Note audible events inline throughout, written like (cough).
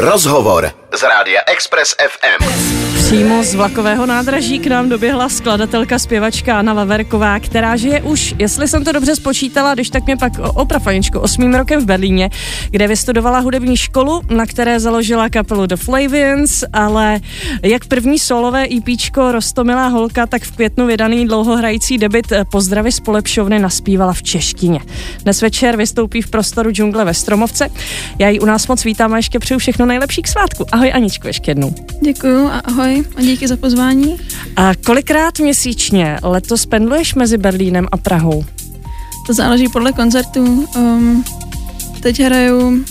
Rozhovor z rádia Express FM. Přímo z vlakového nádraží k nám doběhla skladatelka, zpěvačka Anna Vaverková, která žije už, jestli jsem to dobře spočítala, když tak mě pak opravaničku, osmým rokem v Berlíně, kde vystudovala hudební školu, na které založila kapelu The Flavians, ale jak první solové EPčko Rostomilá holka, tak v květnu vydaný dlouhohrající debit Pozdravy z polepšovny naspívala v češtině. Dnes večer vystoupí v prostoru džungle ve Stromovce. Já ji u nás moc vítám a ještě přeju všechno nejlepší k svátku. Ahoj Aničko ještě jednou. Děkuju a ahoj a díky za pozvání. A kolikrát měsíčně letos pendluješ mezi Berlínem a Prahou? To záleží podle koncertů. Um, teď hraju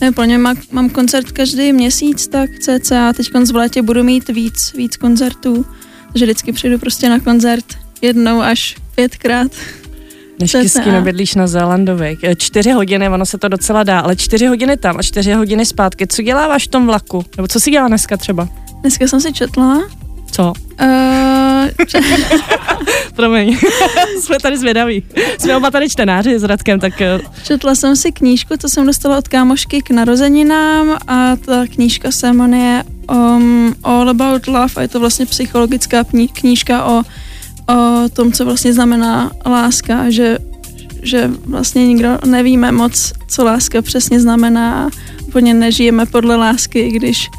ne, plně má, mám koncert každý měsíc, tak cca teď v létě budu mít víc, víc koncertů, takže vždycky přijdu prostě na koncert jednou až pětkrát. Než s tím bydlíš na Zélandových. Čtyři hodiny, ono se to docela dá, ale čtyři hodiny tam a čtyři hodiny zpátky. Co děláváš v tom vlaku? Nebo co si dělá dneska třeba? Dneska jsem si četla. Co? (laughs) Uh, Promiň, (laughs) jsme tady zvědaví. Jsme oba tady čtenáři s Radkem, tak... Eh, četla jsem si knížku, co jsem dostala od kámošky k narozeninám a ta knížka se jmenuje um, All About Love a je to vlastně psychologická knížka o, o tom, co vlastně znamená láska, že, že vlastně nikdo nevíme moc, co láska přesně znamená úplně nežijeme podle lásky, i když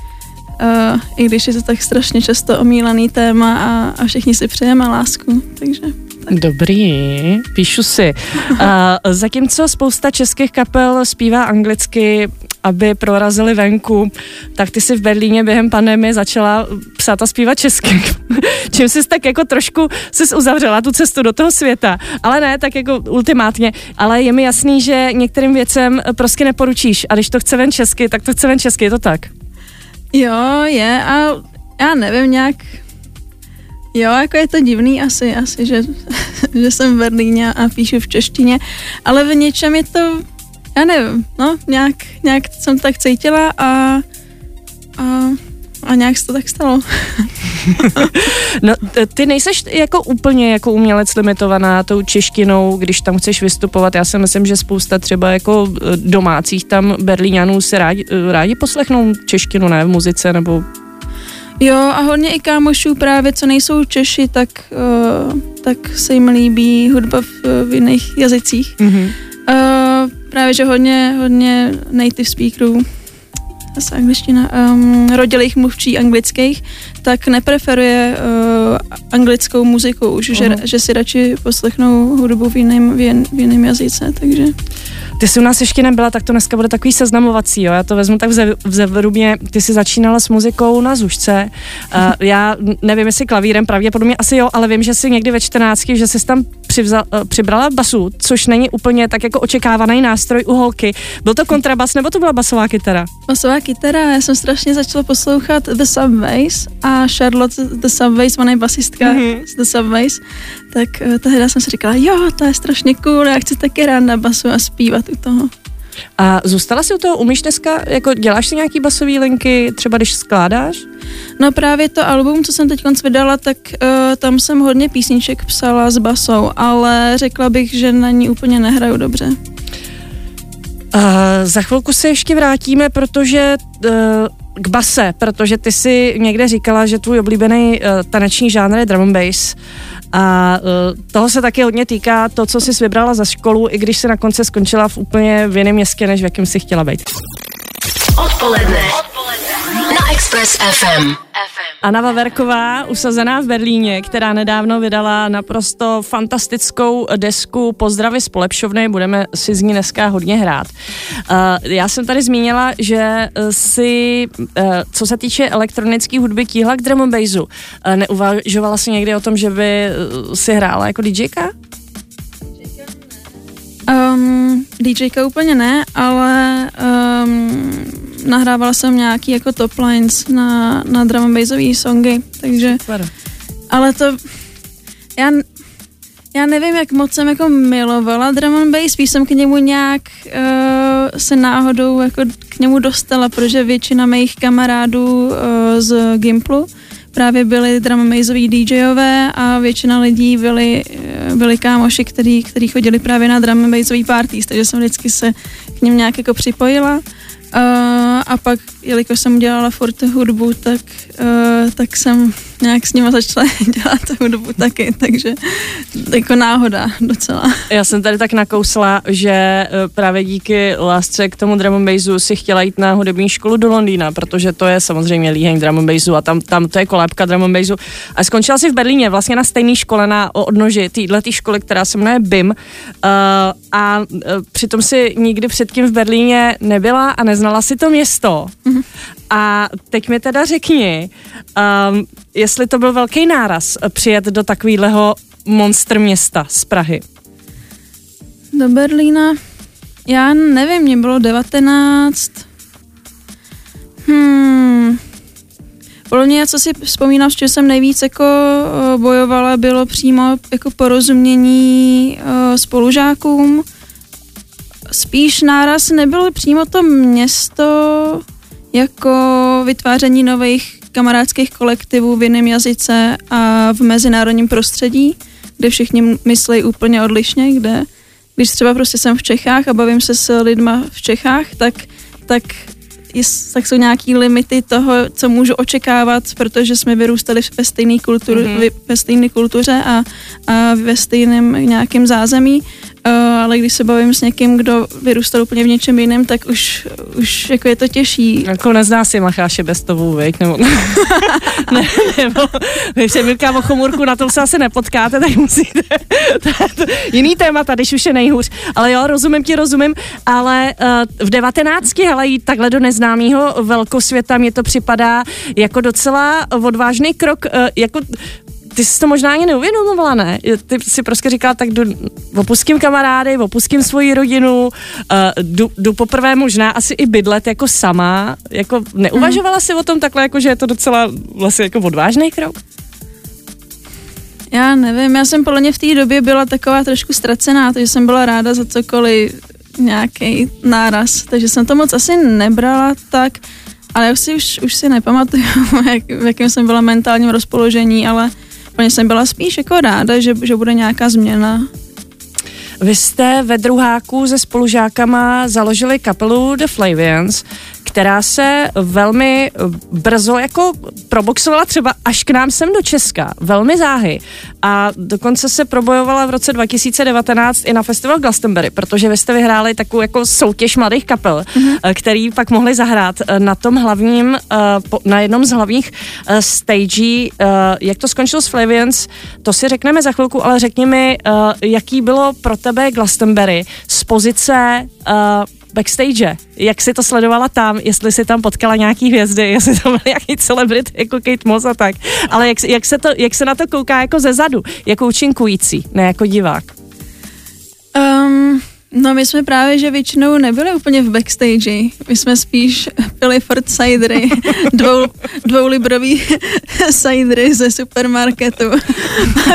Uh, I když je to tak strašně často omílaný téma a, a všichni si přejeme lásku, takže... Tak. Dobrý, píšu si. Uh, (laughs) zatímco spousta českých kapel zpívá anglicky, aby prorazili venku, tak ty si v Berlíně během pandemie začala psát a zpívat česky. (laughs) Čím jsi tak jako trošku jsi uzavřela tu cestu do toho světa. Ale ne, tak jako ultimátně. Ale je mi jasný, že některým věcem prostě neporučíš. A když to chce ven česky, tak to chce ven česky, je to tak? Jo, je a já nevím, nějak Jo, jako je to divný asi, asi, že, (laughs) že jsem v Berlíně a píšu v češtině, ale v něčem je to, já nevím, no, nějak, nějak jsem tak cítila a, a a nějak se to tak stalo. (laughs) no, ty nejseš jako úplně jako umělec limitovaná tou češtinou, když tam chceš vystupovat. Já si myslím, že spousta třeba jako e, domácích tam Berlíňanů se rádi, e, rádi poslechnou češtinu, ne v muzice nebo Jo, a hodně i kámošů právě, co nejsou Češi, tak, uh, tak se jim líbí hudba v, v jiných jazycích. Mm-hmm. Právě, že hodně, hodně native speakerů zase angličtina, um, rodilých mluvčí anglických, tak nepreferuje uh, anglickou muziku už, uh-huh. že, že si radši poslechnou hudbu v jiném, v, jen, v jiném jazyce, takže... Ty jsi u nás ještě nebyla, tak to dneska bude takový seznamovací, jo? Já to vezmu tak v zevrubně. Ty jsi začínala s muzikou na Zušce. Uh, (laughs) já nevím, jestli klavírem, pravděpodobně asi jo, ale vím, že jsi někdy ve 14, že jsi tam přivzal, uh, přibrala basu, což není úplně tak jako očekávaný nástroj u holky. Byl to kontrabas nebo to byla basová kytara? Basová kytara, já jsem strašně začala poslouchat The Subways a Charlotte The Subways, ona je basistka mm-hmm. z The Subways, tak uh, tehdy jsem si říkala, jo, to je strašně cool, já chci taky rád na basu a zpívat u toho. A zůstala si u toho, umíš dneska, jako děláš si nějaký basový linky, třeba když skládáš? No právě to album, co jsem teď vydala, tak uh, tam jsem hodně písniček psala s basou, ale řekla bych, že na ní úplně nehraju dobře. Uh, za chvilku se ještě vrátíme, protože uh, k base, protože ty si někde říkala, že tvůj oblíbený uh, taneční žánr je drum and bass. A uh, toho se taky hodně týká to, co jsi vybrala za školu, i když se na konci skončila v úplně v jiném městě, než v jakém si chtěla být. Odpoledne. Na Express FM. Anna Vaverková, usazená v Berlíně, která nedávno vydala naprosto fantastickou desku Pozdravy z polepšovny, budeme si z ní dneska hodně hrát. Uh, já jsem tady zmínila, že si, uh, co se týče elektronické hudby, tíhla k drum and bassu. Uh, neuvažovala si někdy o tom, že by si hrála jako DJka? Um, DJka úplně ne, ale um, nahrávala jsem nějaký jako top lines na, na drum and bassové songy, takže... Super. Ale to... Já, já nevím, jak moc jsem jako milovala drum and bass, spíš jsem k němu nějak uh, se náhodou jako k němu dostala, protože většina mých kamarádů uh, z Gimplu právě byli drum and bassoví DJové a většina lidí byli, uh, byli kámoši, který, který chodili právě na drum and bassový parties, takže jsem vždycky se k něm nějak jako připojila. A pak, jelikož jsem dělala furt hudbu, tak, uh, tak jsem nějak s nima začala (laughs) dělat hudbu taky, takže jako náhoda docela. Já jsem tady tak nakousla, že eh, právě díky lásce k tomu drum bassu si chtěla jít na hudební školu do Londýna, protože to je samozřejmě líheň drum bassu a tam, tam to je kolébka drum bassu. A skončila si v Berlíně, vlastně na stejné škole na odnoži téhle školy, která se jmenuje BIM. Uh, a přitom si nikdy předtím v Berlíně nebyla a neznala si to město. A teď mi teda řekni, um, jestli to byl velký náraz přijet do takového monster města z Prahy. Do Berlína? Já nevím, mě bylo 19. Hmm. Podle mě, co si vzpomínám, čím jsem nejvíc jako bojovala, bylo přímo jako porozumění spolužákům. Spíš náraz nebylo přímo to město, jako vytváření nových kamarádských kolektivů v jiném jazyce a v mezinárodním prostředí, kde všichni myslí úplně odlišně, kde když třeba prostě jsem v Čechách a bavím se s lidma v Čechách, tak, tak, tak jsou nějaký limity toho, co můžu očekávat, protože jsme vyrůstali ve stejné kultur, mm-hmm. ve stejné kultuře a, a ve stejném nějakém zázemí ale když se bavím s někým, kdo vyrůstal úplně v něčem jiném, tak už, už jako je to těžší. Jako nezná si Macháše Bestovou, veď? Nebo, (laughs) ne, nebo když se Milka o chomurku, na tom se asi nepotkáte, tak musíte. (laughs) jiný témata, když už je nejhůř. Ale jo, rozumím ti, rozumím, ale uh, v 19 ale jít takhle do neznámého velkosvěta, mě to připadá jako docela odvážný krok, uh, jako ty jsi to možná ani neuvědomovala, ne? Ty si prostě říkala, tak jdu, opustím kamarády, opustím svoji rodinu, uh, jdu, jdu poprvé možná asi i bydlet jako sama, jako neuvažovala hmm. si o tom takhle, jako že je to docela vlastně jako odvážný krok? Já nevím, já jsem podle mě v té době byla taková trošku ztracená, takže jsem byla ráda za cokoliv nějaký náraz, takže jsem to moc asi nebrala tak, ale já si už, už si nepamatuju, (laughs) jak, v jakém jsem byla mentálním rozpoložení, ale úplně jsem byla spíš jako ráda, že, že bude nějaká změna. Vy jste ve druháku se spolužákama založili kapelu The Flavians, která se velmi brzo jako proboxovala třeba až k nám sem do Česka, velmi záhy. A dokonce se probojovala v roce 2019 i na festival Glastonbury, protože vy jste vyhráli takovou jako soutěž mladých kapel, mm-hmm. který pak mohli zahrát eh, na tom hlavním, eh, na jednom z hlavních stagí. Jak to skončilo s Flavians, to si řekneme za chvilku, ale řekni mi, jaký bylo pro tebe Glastonbury z pozice backstage, jak si to sledovala tam, jestli si tam potkala nějaký hvězdy, (laughs) jestli tam byly nějaký celebrit jako Kate Moss a tak, ale jak, jak, se to, jak se na to kouká jako ze zadu, jako účinkující, ne jako divák? Um, no my jsme právě, že většinou nebyli úplně v backstage, my jsme spíš pili Ford cidery, (laughs) dvou, dvoulibrový cidery (laughs) ze supermarketu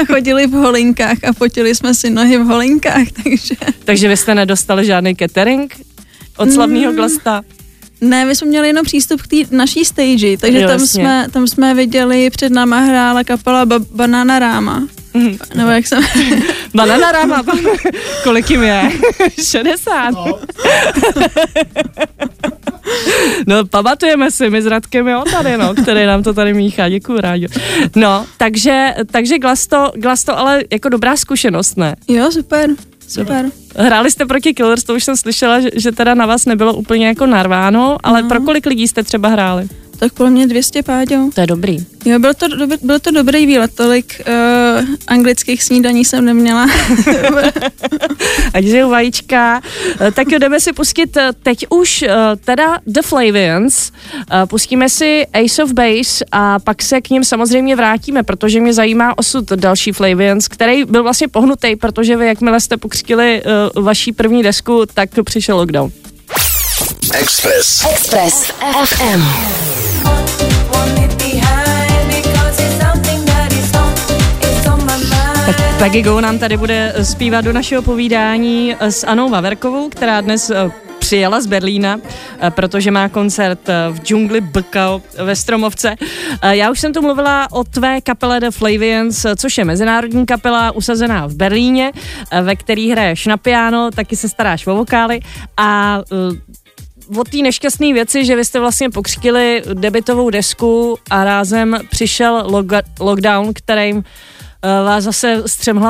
a chodili v holinkách a potili jsme si nohy v holinkách, takže... Takže vy jste nedostali žádný catering? Od slavného mm. Glasta? Ne, my jsme měli jenom přístup k té naší stage, takže jo, tam, jsme, tam jsme viděli, před náma hrála kapela ba- Banana Rama. Mm. Nebo jak jsem... (laughs) Banana Rama, (laughs) kolik jim je? (laughs) 60. No. no, pamatujeme si, my s Radkem jo tady, no, který nám to tady míchá, děkuji, Ráďo. No, takže, takže Glasto, Glasto, ale jako dobrá zkušenost, ne? Jo, super. Super. Hráli jste proti Killers, to už jsem slyšela, že, že teda na vás nebylo úplně jako narváno, ale no. pro kolik lidí jste třeba hráli? Tak pro mě 200 páďo. To je dobrý. Jo, byl to, byl to dobrý výlet, tolik uh, anglických snídaní jsem neměla. (laughs) Ať žijou vajíčka. Eh, tak jo, jdeme si pustit eh, teď už uh, teda The Flavians. Uh, pustíme si Ace of Base a pak se k ním samozřejmě vrátíme, protože mě zajímá osud další Flavians, který byl vlastně pohnutý, protože vy, jakmile jste pokřtili uh, vaší první desku, tak přišel lockdown. Express. Express FM. Peggy Go nám tady bude zpívat do našeho povídání s Anou Vaverkovou, která dnes eh, přijela z Berlína, eh, protože má koncert eh, v džungli Bkal ve Stromovce. Já už jsem tu mluvila o tvé kapele The Flavians, což je mezinárodní kapela usazená v Berlíně, ve který hraješ na piano, taky se staráš o vokály a o té nešťastné věci, že vy jste vlastně pokřtili debitovou desku a rázem přišel log- lockdown, kterým Eh, vás zase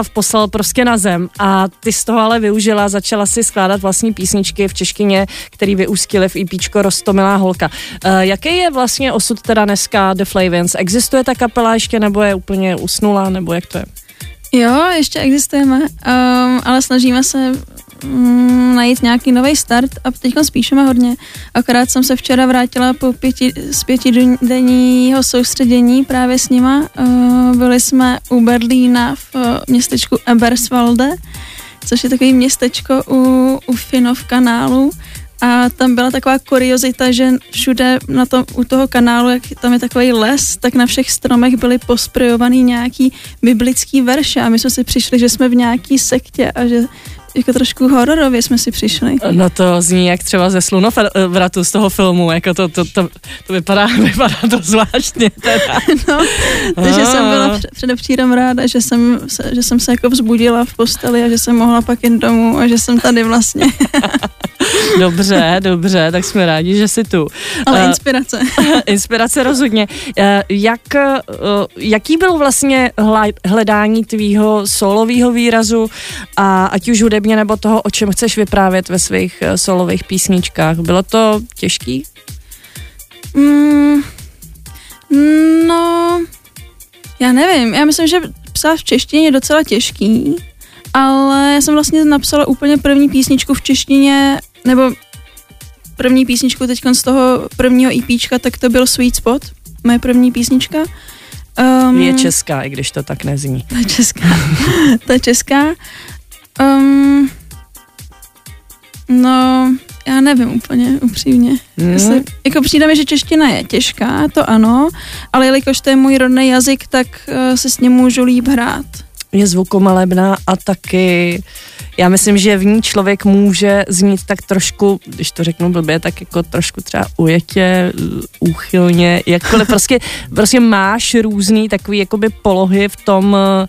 v poslal prostě na zem a ty z toho ale využila, začala si skládat vlastní písničky v češtině, který vyústily v EPčko Rostomilá holka. Eh, jaký je vlastně osud teda dneska The Flavins? Existuje ta kapela ještě nebo je úplně usnula, nebo jak to je? Jo, ještě existujeme, um, ale snažíme se mm, najít nějaký nový start a teď spíšeme hodně. Akorát jsem se včera vrátila po pěti, z pětidenního soustředění právě s nima. Uh, byli jsme u Berlína v uh, městečku Eberswalde, což je takový městečko u, u Finov kanálu a tam byla taková kuriozita, že všude na tom, u toho kanálu, jak tam je takový les, tak na všech stromech byly posprejovaný nějaký biblický verše a my jsme si přišli, že jsme v nějaký sektě a že jako trošku hororově jsme si přišli. No to zní jak třeba ze slunovratu z toho filmu, jako to, to, to, to vypadá, (laughs) vypadá to zvláštně teda. (laughs) No, takže jsem byla předevčírem ráda, že jsem, se, že jsem se jako vzbudila v posteli a že jsem mohla pak jít domů a že jsem tady vlastně. (laughs) (laughs) dobře, dobře, tak jsme rádi, že jsi tu. Ale uh, inspirace. (laughs) inspirace rozhodně. Uh, jak, uh, jaký byl vlastně hledání tvýho solového výrazu a ať už hudebně nebo toho, o čem chceš vyprávět ve svých solových písničkách. Bylo to těžký? Mm, no, já nevím. Já myslím, že psát v češtině je docela těžký, ale já jsem vlastně napsala úplně první písničku v češtině, nebo první písničku teď z toho prvního EPčka, tak to byl Sweet Spot, moje první písnička. Um, je česká, i když to tak nezní. Ta česká. (laughs) ta česká. Um, no, já nevím úplně upřímně. Hmm. Jestli, jako přijde mi, že čeština je těžká, to ano, ale jelikož to je můj rodný jazyk, tak uh, se s ním můžu líp hrát. Je zvukomalebná a taky já myslím, že v ní člověk může znít tak trošku, když to řeknu blbě, tak jako trošku třeba ujetě, úchylně, jakkoliv prostě, prostě máš různý takový jakoby polohy v tom uh,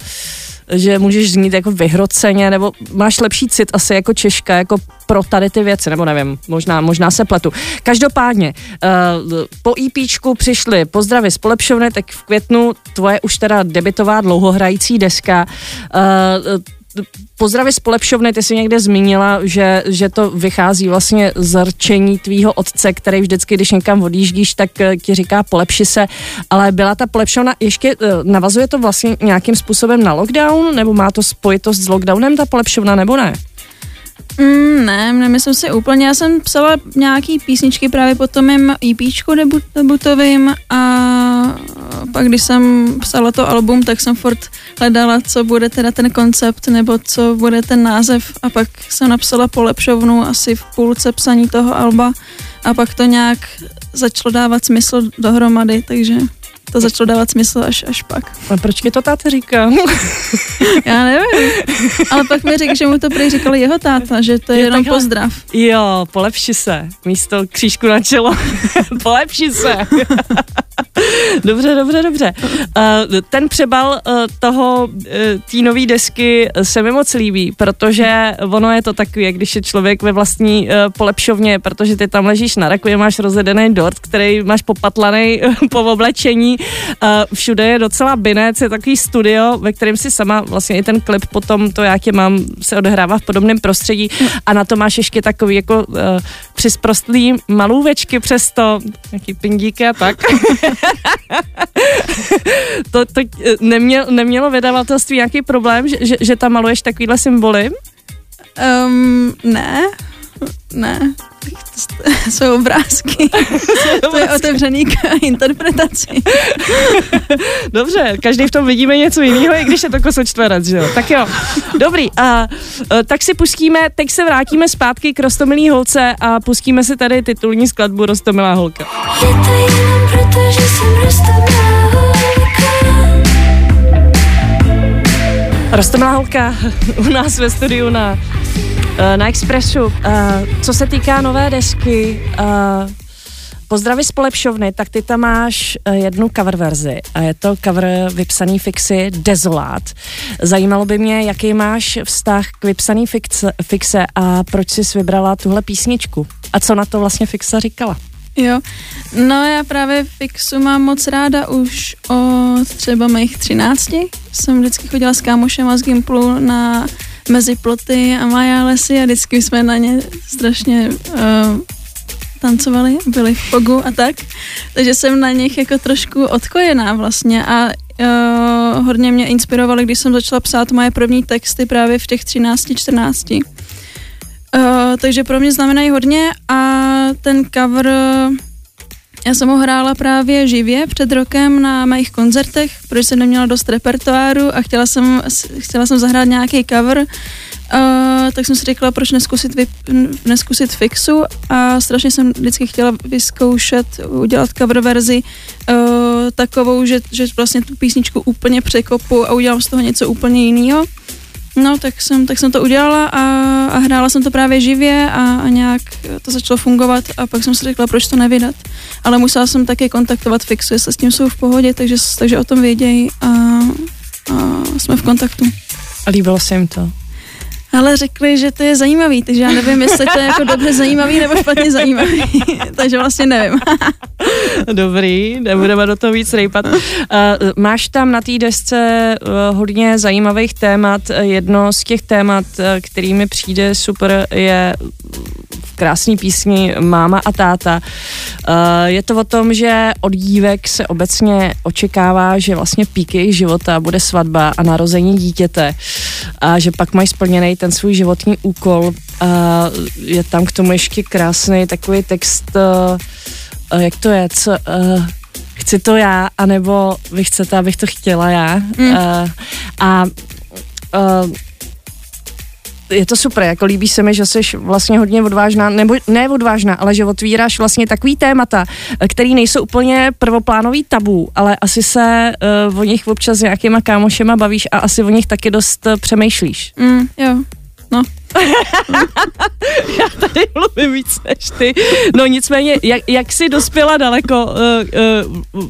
že můžeš znít jako vyhroceně, nebo máš lepší cit asi jako Češka, jako pro tady ty věci, nebo nevím, možná, možná se pletu. Každopádně, uh, po EPčku přišly pozdravy z polepšovny, tak v květnu tvoje už teda debitová dlouhohrající deska. Uh, pozdravy z polepšovny, ty jsi někde zmínila, že, že to vychází vlastně z rčení tvýho otce, který vždycky, když někam odjíždíš, tak eh, ti říká polepši se, ale byla ta polepšovna, ještě eh, navazuje to vlastně nějakým způsobem na lockdown, nebo má to spojitost s lockdownem ta polepšovna, nebo ne? Mm, ne, nemyslím si úplně. Já jsem psala nějaký písničky právě po tom mém EPčku debut, debutovým a pak když jsem psala to album, tak jsem furt hledala, co bude teda ten koncept nebo co bude ten název a pak jsem napsala polepšovnu asi v půlce psaní toho alba a pak to nějak začalo dávat smysl dohromady, takže to začalo dávat smysl až, až pak. A proč mi to táta říká? (laughs) Já nevím. Ale pak mi řekl, že mu to prý říkal jeho táta, že to je, je jenom takhle. pozdrav. Jo, polepši se. Místo křížku na čelo. (laughs) polepši se. (laughs) dobře, dobře, dobře. Uh, ten přebal uh, toho uh, té nové desky se mi moc líbí, protože ono je to takový, jak když je člověk ve vlastní uh, polepšovně, protože ty tam ležíš na raku, máš rozjedený dort, který máš popatlaný po oblečení. Uh, všude je docela binec, je takový studio, ve kterém si sama vlastně i ten klip potom, to jak je mám, se odehrává v podobném prostředí a na to máš ještě takový jako uh, přisprostlý malůvečky přesto, nějaký pindíky a tak. (laughs) to, to neměl, nemělo vydavatelství nějaký problém, že, že, že tam maluješ takovýhle symboly? Um, ne, (laughs) ne. (laughs) jsou obrázky. (laughs) to je otevřený k interpretaci. Dobře, každý v tom vidíme něco jiného, i když je to kosočtverec, že jo? Tak jo, dobrý. A, a, tak si pustíme, teď se vrátíme zpátky k Rostomilý holce a pustíme si tady titulní skladbu Rostomilá holka. Je to jenom proto, že jsem Rostomilá Rostomilá holka u nás ve studiu na Eh, na Expressu. Uh, co se týká nové desky, uh, pozdravy z polepšovny, tak ty tam máš jednu cover verzi a je to cover vypsaný fixy Desolát. Zajímalo by mě, jaký máš vztah k vypsaný fixe a proč jsi vybrala tuhle písničku a co na to vlastně fixa říkala? Jo, no já právě Fixu mám moc ráda už od třeba mých třinácti. Jsem vždycky chodila s kámošem a z Gimplu na mezi ploty a Maja lesy a vždycky jsme na ně strašně uh, tancovali, byli v pogu a tak. Takže jsem na nich jako trošku odkojená vlastně a uh, hodně mě inspirovali, když jsem začala psát moje první texty právě v těch 13-14. Uh, takže pro mě znamenají hodně a ten cover já jsem ho hrála právě živě před rokem na mých koncertech, protože jsem neměla dost repertoáru a chtěla jsem, chtěla jsem zahrát nějaký cover, uh, tak jsem si řekla, proč neskusit, vy, neskusit fixu a strašně jsem vždycky chtěla vyzkoušet, udělat cover verzi uh, takovou, že, že vlastně tu písničku úplně překopu a udělám z toho něco úplně jiného. No, tak jsem, tak jsem to udělala a, a hrála jsem to právě živě a, a nějak to začalo fungovat a pak jsem si řekla, proč to nevydat. Ale musela jsem také kontaktovat Fixu, jestli s tím jsou v pohodě, takže, takže o tom vědějí a, a jsme v kontaktu. A líbilo se jim to? Ale řekli, že to je zajímavý, takže já nevím, jestli to je jako dobře zajímavý nebo špatně zajímavý. (laughs) takže vlastně nevím. (laughs) Dobrý, nebudeme do toho víc rejpat. Uh, máš tam na té desce uh, hodně zajímavých témat. Jedno z těch témat, uh, který mi přijde super, je krásný písni Máma a táta. Uh, je to o tom, že od dívek se obecně očekává, že vlastně pík jejich života bude svatba a narození dítěte a že pak mají splněný ten svůj životní úkol. A je tam k tomu ještě krásný takový text, uh, jak to je, co... Uh, chci to já, anebo vy chcete, abych to chtěla já. Mm. Uh, a uh, je to super, jako líbí se mi, že jsi vlastně hodně odvážná, nebo ne odvážná, ale že otvíráš vlastně takový témata, který nejsou úplně prvoplánový tabu, ale asi se uh, o nich občas s nějakýma kámošema bavíš a asi o nich taky dost uh, přemýšlíš. Mm, jo. (laughs) Já tady mluvím víc než ty. No nicméně, jak, jak jsi dospěla daleko, uh, uh,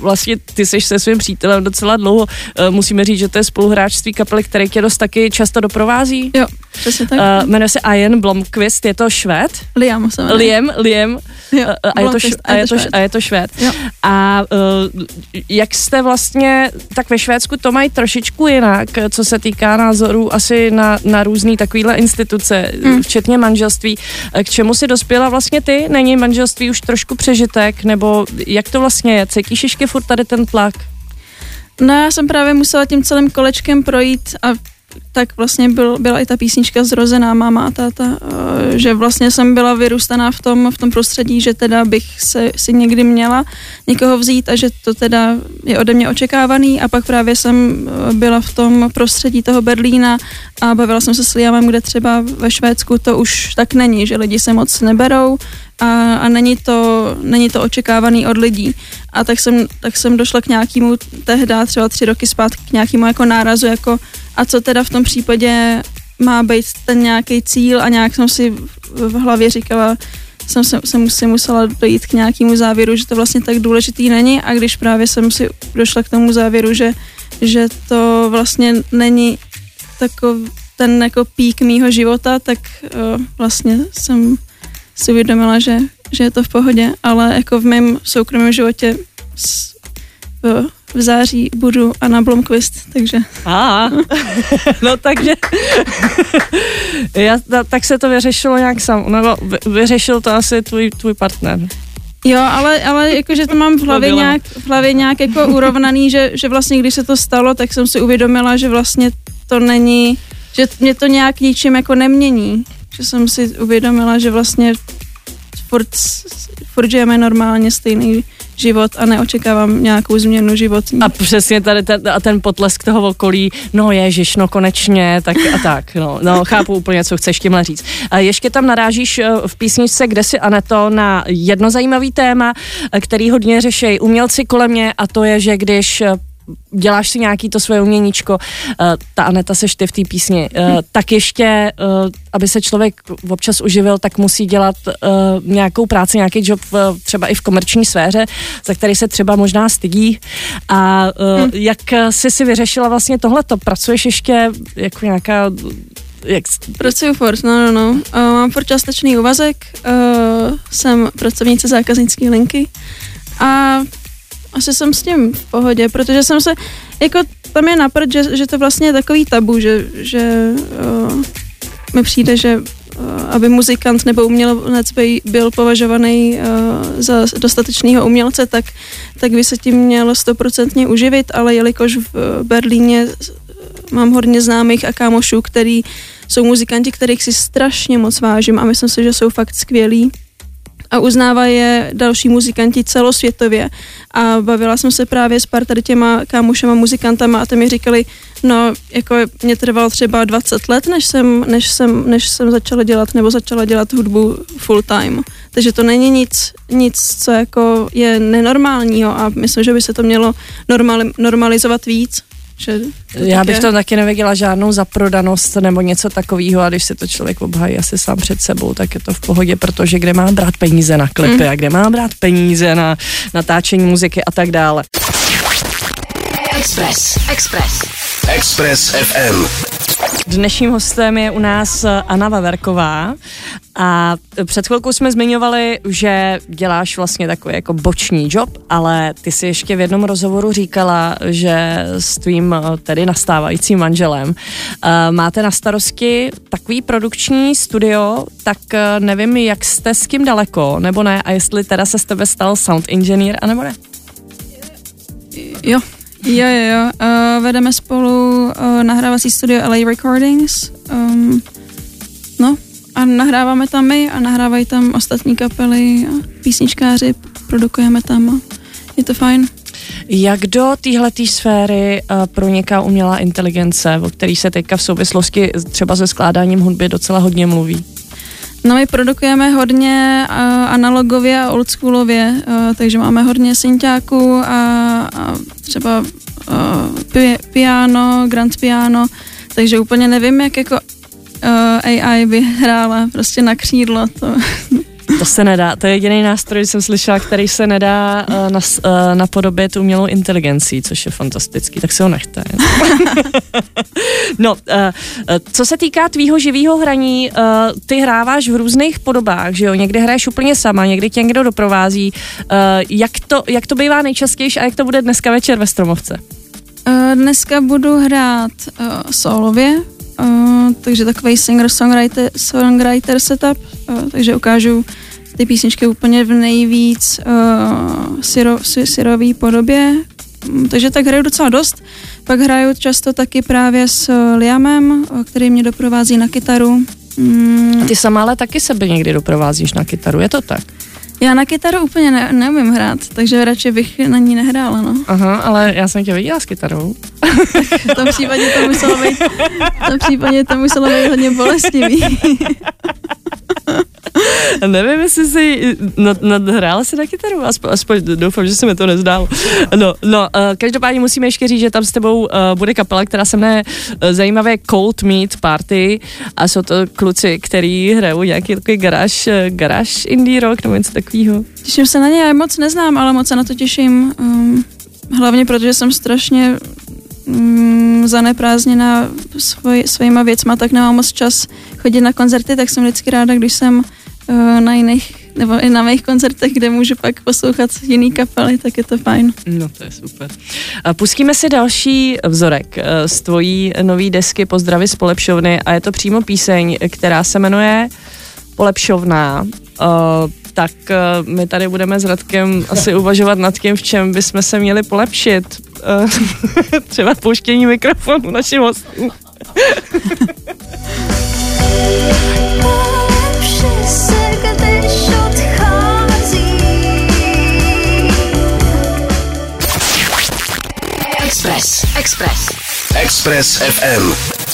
vlastně ty jsi se svým přítelem docela dlouho, uh, musíme říct, že to je spoluhráčství kapely, které tě dost taky často doprovází. Jo, přesně tak. Uh, jmenuje se Ian Blomqvist, je to švéd? Liam se jmenuje. Liam, Liam. Jo, a, je to, š, a, je to, a je to švéd. Jo. A uh, jak jste vlastně, tak ve Švédsku to mají trošičku jinak, co se týká názorů asi na, na různý takovýhle instituce, hmm. včetně manželství. K čemu si dospěla vlastně ty? Není manželství už trošku přežitek? Nebo jak to vlastně je? Cítíš ještě furt tady ten tlak? No já jsem právě musela tím celým kolečkem projít a tak vlastně byl, byla i ta písnička Zrozená máma a táta, eh, že vlastně jsem byla vyrůstaná v tom, v tom prostředí, že teda bych se, si někdy měla někoho vzít a že to teda je ode mě očekávaný. A pak právě jsem eh, byla v tom prostředí toho Berlína a bavila jsem se s Liamem, kde třeba ve Švédsku to už tak není, že lidi se moc neberou, a, a není, to, není to očekávaný od lidí. A tak jsem, tak jsem došla k nějakému tehda, třeba tři roky zpátky, k nějakému jako nárazu, jako a co teda v tom případě má být ten nějaký cíl a nějak jsem si v hlavě říkala, jsem se, jsem si musela dojít k nějakému závěru, že to vlastně tak důležitý není a když právě jsem si došla k tomu závěru, že, že to vlastně není takový ten jako pík mýho života, tak uh, vlastně jsem si uvědomila, že, že je to v pohodě, ale jako v mém soukromém životě s, v, v září budu Anna Blomqvist, takže... A, no takže... já, tak se to vyřešilo nějak sam, nebo vyřešil to asi tvůj, tvůj partner. Jo, ale, ale jakože to mám v hlavě nějak, v hlavě nějak jako urovnaný, že, že vlastně když se to stalo, tak jsem si uvědomila, že vlastně to není, že mě to nějak ničím jako nemění že jsem si uvědomila, že vlastně furt, furt žijeme normálně stejný život a neočekávám nějakou změnu životní. A přesně tady ten, a ten potlesk toho okolí, no ježiš, no konečně, tak a tak, no, no chápu úplně, co chceš tímhle říct. A ještě tam narážíš eh, v písničce Kde si Aneto na jedno zajímavý téma, eh, který hodně řeší umělci kolem mě a to je, že když eh, děláš si nějaký to svoje uměníčko, uh, ta Aneta seš ty v té písni, uh, tak ještě, uh, aby se člověk občas uživil, tak musí dělat uh, nějakou práci, nějaký job v, třeba i v komerční sféře, za který se třeba možná stydí. A uh, hmm. jak jsi si vyřešila vlastně tohleto? Pracuješ ještě jako nějaká jak... Pracuji furt, no, no, no. Uh, mám furt částečný úvazek, uh, jsem pracovnice zákaznické linky a asi jsem s tím v pohodě, protože jsem se, jako tam je napřed, že, že to vlastně je takový tabu, že, že uh, mi přijde, že uh, aby muzikant nebo umělec by byl považovaný uh, za dostatečného umělce, tak, tak by se tím měl stoprocentně uživit, ale jelikož v Berlíně mám hodně známých a kámošů, který jsou muzikanti, kterých si strašně moc vážím a myslím si, že jsou fakt skvělí a uznává je další muzikanti celosvětově. A bavila jsem se právě s pár tady těma kámošema muzikantama a ty mi říkali, no jako mě trvalo třeba 20 let, než jsem, než jsem, než jsem začala dělat nebo začala dělat hudbu full time. Takže to není nic, nic, co jako je nenormálního a myslím, že by se to mělo normali, normalizovat víc. Že Já bych to taky neviděla žádnou zaprodanost nebo něco takového a když se to člověk obhají asi sám před sebou, tak je to v pohodě, protože kde mám brát peníze na klipy mm. a kde mám brát peníze na natáčení muziky a tak dále. Express. Express. Express FM. Dnešním hostem je u nás Anna Vaverková a před chvilkou jsme zmiňovali, že děláš vlastně takový jako boční job, ale ty si ještě v jednom rozhovoru říkala, že s tvým tedy nastávajícím manželem uh, máte na starosti takový produkční studio, tak uh, nevím, jak jste s kým daleko, nebo ne, a jestli teda se z tebe stal sound engineer, anebo ne? Jo, Jo, jo, jo. Uh, vedeme spolu uh, nahrávací studio LA Recordings. Um, no, a nahráváme tam my a nahrávají tam ostatní kapely a písničkáři, produkujeme tam a je to fajn. Jak do téhleté sféry uh, proniká umělá inteligence, o který se teďka v souvislosti třeba se skládáním hudby docela hodně mluví? No my produkujeme hodně uh, analogově a oldschoolově, uh, takže máme hodně synťáků a, a třeba uh, pi, piano, grand piano, takže úplně nevím, jak jako uh, AI by hrála prostě na křídlo. To, to se nedá, to je jediný nástroj, jsem slyšela, který se nedá uh, nas, uh, napodobit umělou inteligencí, což je fantastický, tak se ho nechte. (laughs) no, uh, co se týká tvýho živého hraní, uh, ty hráváš v různých podobách, že jo, někdy hraješ úplně sama, někdy tě někdo doprovází. Uh, jak, to, jak to bývá nejčastější a jak to bude dneska večer ve Stromovce? Uh, dneska budu hrát uh, solově, uh, takže takový singer-songwriter songwriter setup, uh, takže ukážu ty písničky úplně v nejvíc uh, syro, syrový podobě, um, takže tak hraju docela dost. Pak hraju často taky právě s Liamem, který mě doprovází na kytaru. Mm. Ty sama ale taky sebe někdy doprovázíš na kytaru, je to tak? Já na kytaru úplně ne, neumím hrát, takže radši bych na ní nehrála, no. Aha, ale já jsem tě viděla s kytarou. (laughs) v tom případě to muselo být, v tom případě to muselo být hodně bolestivý. (laughs) Nevím, jestli jsi nadhrála si na kytaru, aspoň, aspoň doufám, že se mi to nezdálo. No, no, uh, každopádně musíme ještě říct, že tam s tebou uh, bude kapela, která se jmenuje uh, zajímavé Cold Meat Party a jsou to kluci, který hrajou nějaký takový garáž, garáž indie rock nebo něco takového. Těším se na ně, já moc neznám, ale moc se na to těším. Um, hlavně protože jsem strašně zaneprázdněna svoj, svýma věcma, tak nemám moc čas chodit na koncerty, tak jsem vždycky ráda, když jsem na jiných nebo i na mých koncertech, kde můžu pak poslouchat jiný kapely, tak je to fajn. No to je super. Pustíme si další vzorek eh, z tvojí nový desky Pozdravy z Polepšovny a je to přímo píseň, která se jmenuje Polepšovná. Uh, tak uh, my tady budeme s Radkem asi uvažovat nad tím, v čem bychom se měli polepšit. Uh, (laughs) třeba pouštění mikrofonu našim hostům. (laughs) Express. Express. Express FM.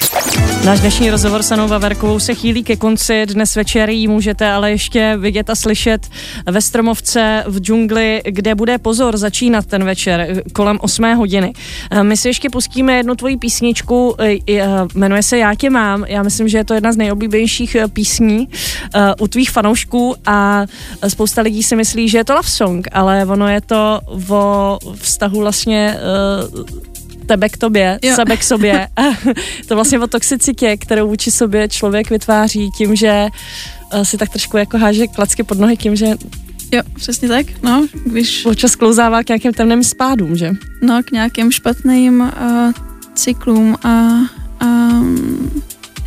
Náš dnešní rozhovor s Anou Vaverkovou se chýlí ke konci. Dnes večer ji můžete ale ještě vidět a slyšet ve Stromovce v džungli, kde bude pozor začínat ten večer kolem 8 hodiny. My si ještě pustíme jednu tvoji písničku, jmenuje se Já tě mám. Já myslím, že je to jedna z nejoblíbenějších písní eh, u tvých fanoušků a spousta lidí si myslí, že je to love song, ale ono je to o vztahu vlastně eh, tebe k tobě, jo. sebe k sobě. (laughs) to vlastně o toxicitě, kterou vůči sobě člověk vytváří tím, že eh, si tak trošku jako háže klacky pod nohy tím, že Jo, přesně tak, no, když... Občas klouzává k nějakým temným spádům, že? No, k nějakým špatným uh, cyklům a, a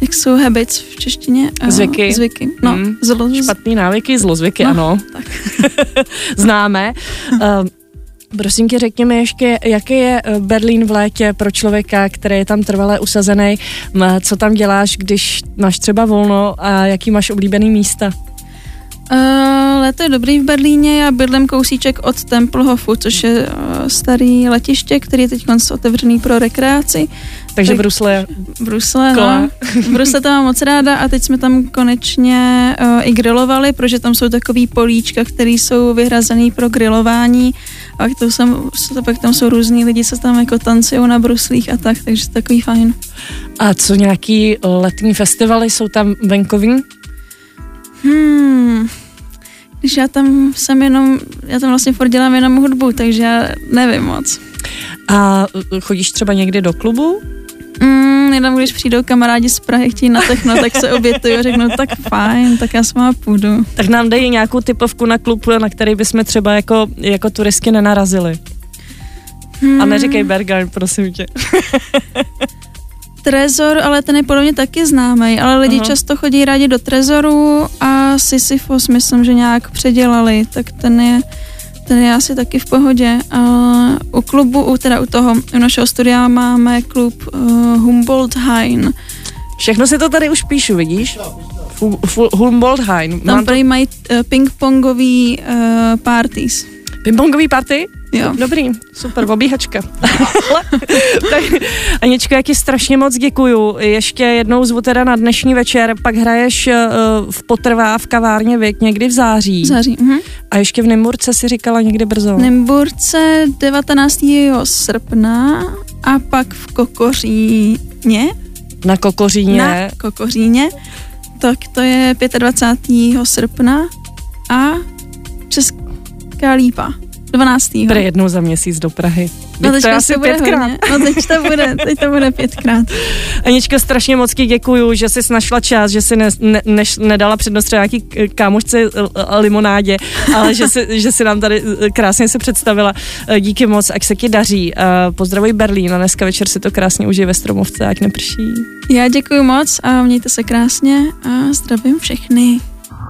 jak jsou habits v češtině? Uh, zvyky. Zvyky, no, hmm. zlo... Špatný návyky, zlozvyky, no, ano. Tak. (laughs) Známe. Uh, (laughs) Prosím tě, řekněme ještě, jaký je eh, Berlín v létě pro člověka, který je tam trvalé usazený, co tam děláš, když máš třeba volno a jaký máš oblíbený místa? Uh, léto je dobrý v Berlíně, já bydlím kousíček od Tempelhofu, což je uh, starý letiště, který je teď otevřený pro rekreaci. Takže tak, Brusle. Brusle, no. Brusle to mám moc ráda a teď jsme tam konečně uh, i grilovali, protože tam jsou takový políčka, které jsou vyhrazený pro grilování a to jsem, pak tam jsou různí lidi, co tam jako tancují na bruslích a tak, takže to takový fajn. A co nějaký letní festivaly jsou tam venkovní? Hmm, když já tam jsem jenom, já tam vlastně furt dělám jenom hudbu, takže já nevím moc. A chodíš třeba někdy do klubu? Mm, jenom když přijdou kamarádi z Prahy, chtějí na techno, tak se obětuju a řeknu, tak fajn, tak já s váma půjdu. Tak nám dej nějakou typovku na klub, na který bychom třeba jako, jako turistky nenarazili. Hmm. A neříkej Bergheim, prosím tě. (laughs) Trezor, ale ten je podobně taky známý, ale lidi uh-huh. často chodí rádi do Trezoru a Sisyphos myslím, že nějak předělali, tak ten je ten je asi taky v pohodě. Uh, u klubu, u, teda u toho, u našeho studia máme klub uh, Humboldt Hain. Všechno si to tady už píšu, vidíš? Humboldt Hain. Tam to... mají uh, ping-pongový uh, parties. Pingpongový party? Jo. Dobrý, super, obíhačka. tak, Aničko, já ti strašně moc děkuju. Ještě jednou zvu teda na dnešní večer, pak hraješ uh, v Potrvá v kavárně Věk někdy v září. V září, uh-huh. A ještě v Nymburce si říkala někdy brzo. V Nymburce 19. srpna a pak v Kokoříně. Na Kokoříně. Na Kokoříně. Tak to je 25. srpna a Česká lípa. 12. Bude jednou za měsíc do Prahy. No teď to asi pětkrát. No teď to bude, (laughs) teď to bude pětkrát. Anička, strašně moc ti děkuju, že jsi našla čas, že jsi ne, ne, než, nedala přednost třeba nějaký kámošce limonádě, ale že jsi, že jsi nám tady eh, krásně se představila. Eh, díky moc, ať se ti daří. Eh, pozdravuj Berlín a dneska večer si to krásně užij ve Stromovce, ať neprší. Já děkuji moc a mějte se krásně a zdravím všechny.